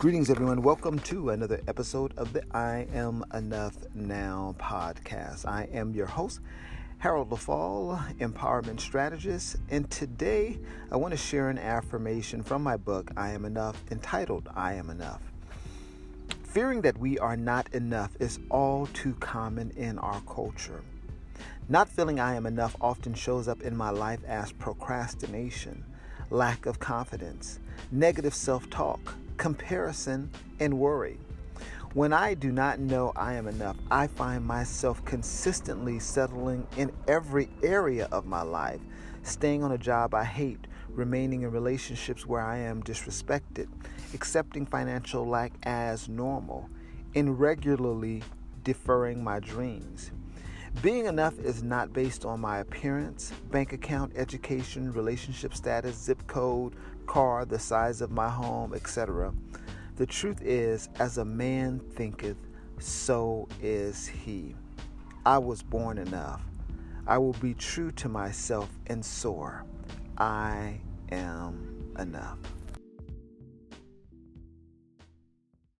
Greetings, everyone. Welcome to another episode of the I Am Enough Now podcast. I am your host, Harold LaFall, empowerment strategist, and today I want to share an affirmation from my book, I Am Enough, entitled I Am Enough. Fearing that we are not enough is all too common in our culture. Not feeling I am enough often shows up in my life as procrastination, lack of confidence, negative self talk comparison, and worry. When I do not know I am enough, I find myself consistently settling in every area of my life, staying on a job I hate, remaining in relationships where I am disrespected, accepting financial lack as normal, and regularly deferring my dreams. Being enough is not based on my appearance, bank account, education, relationship status, zip code, car, the size of my home, etc. The truth is, as a man thinketh, so is he. I was born enough. I will be true to myself and soar. I am enough.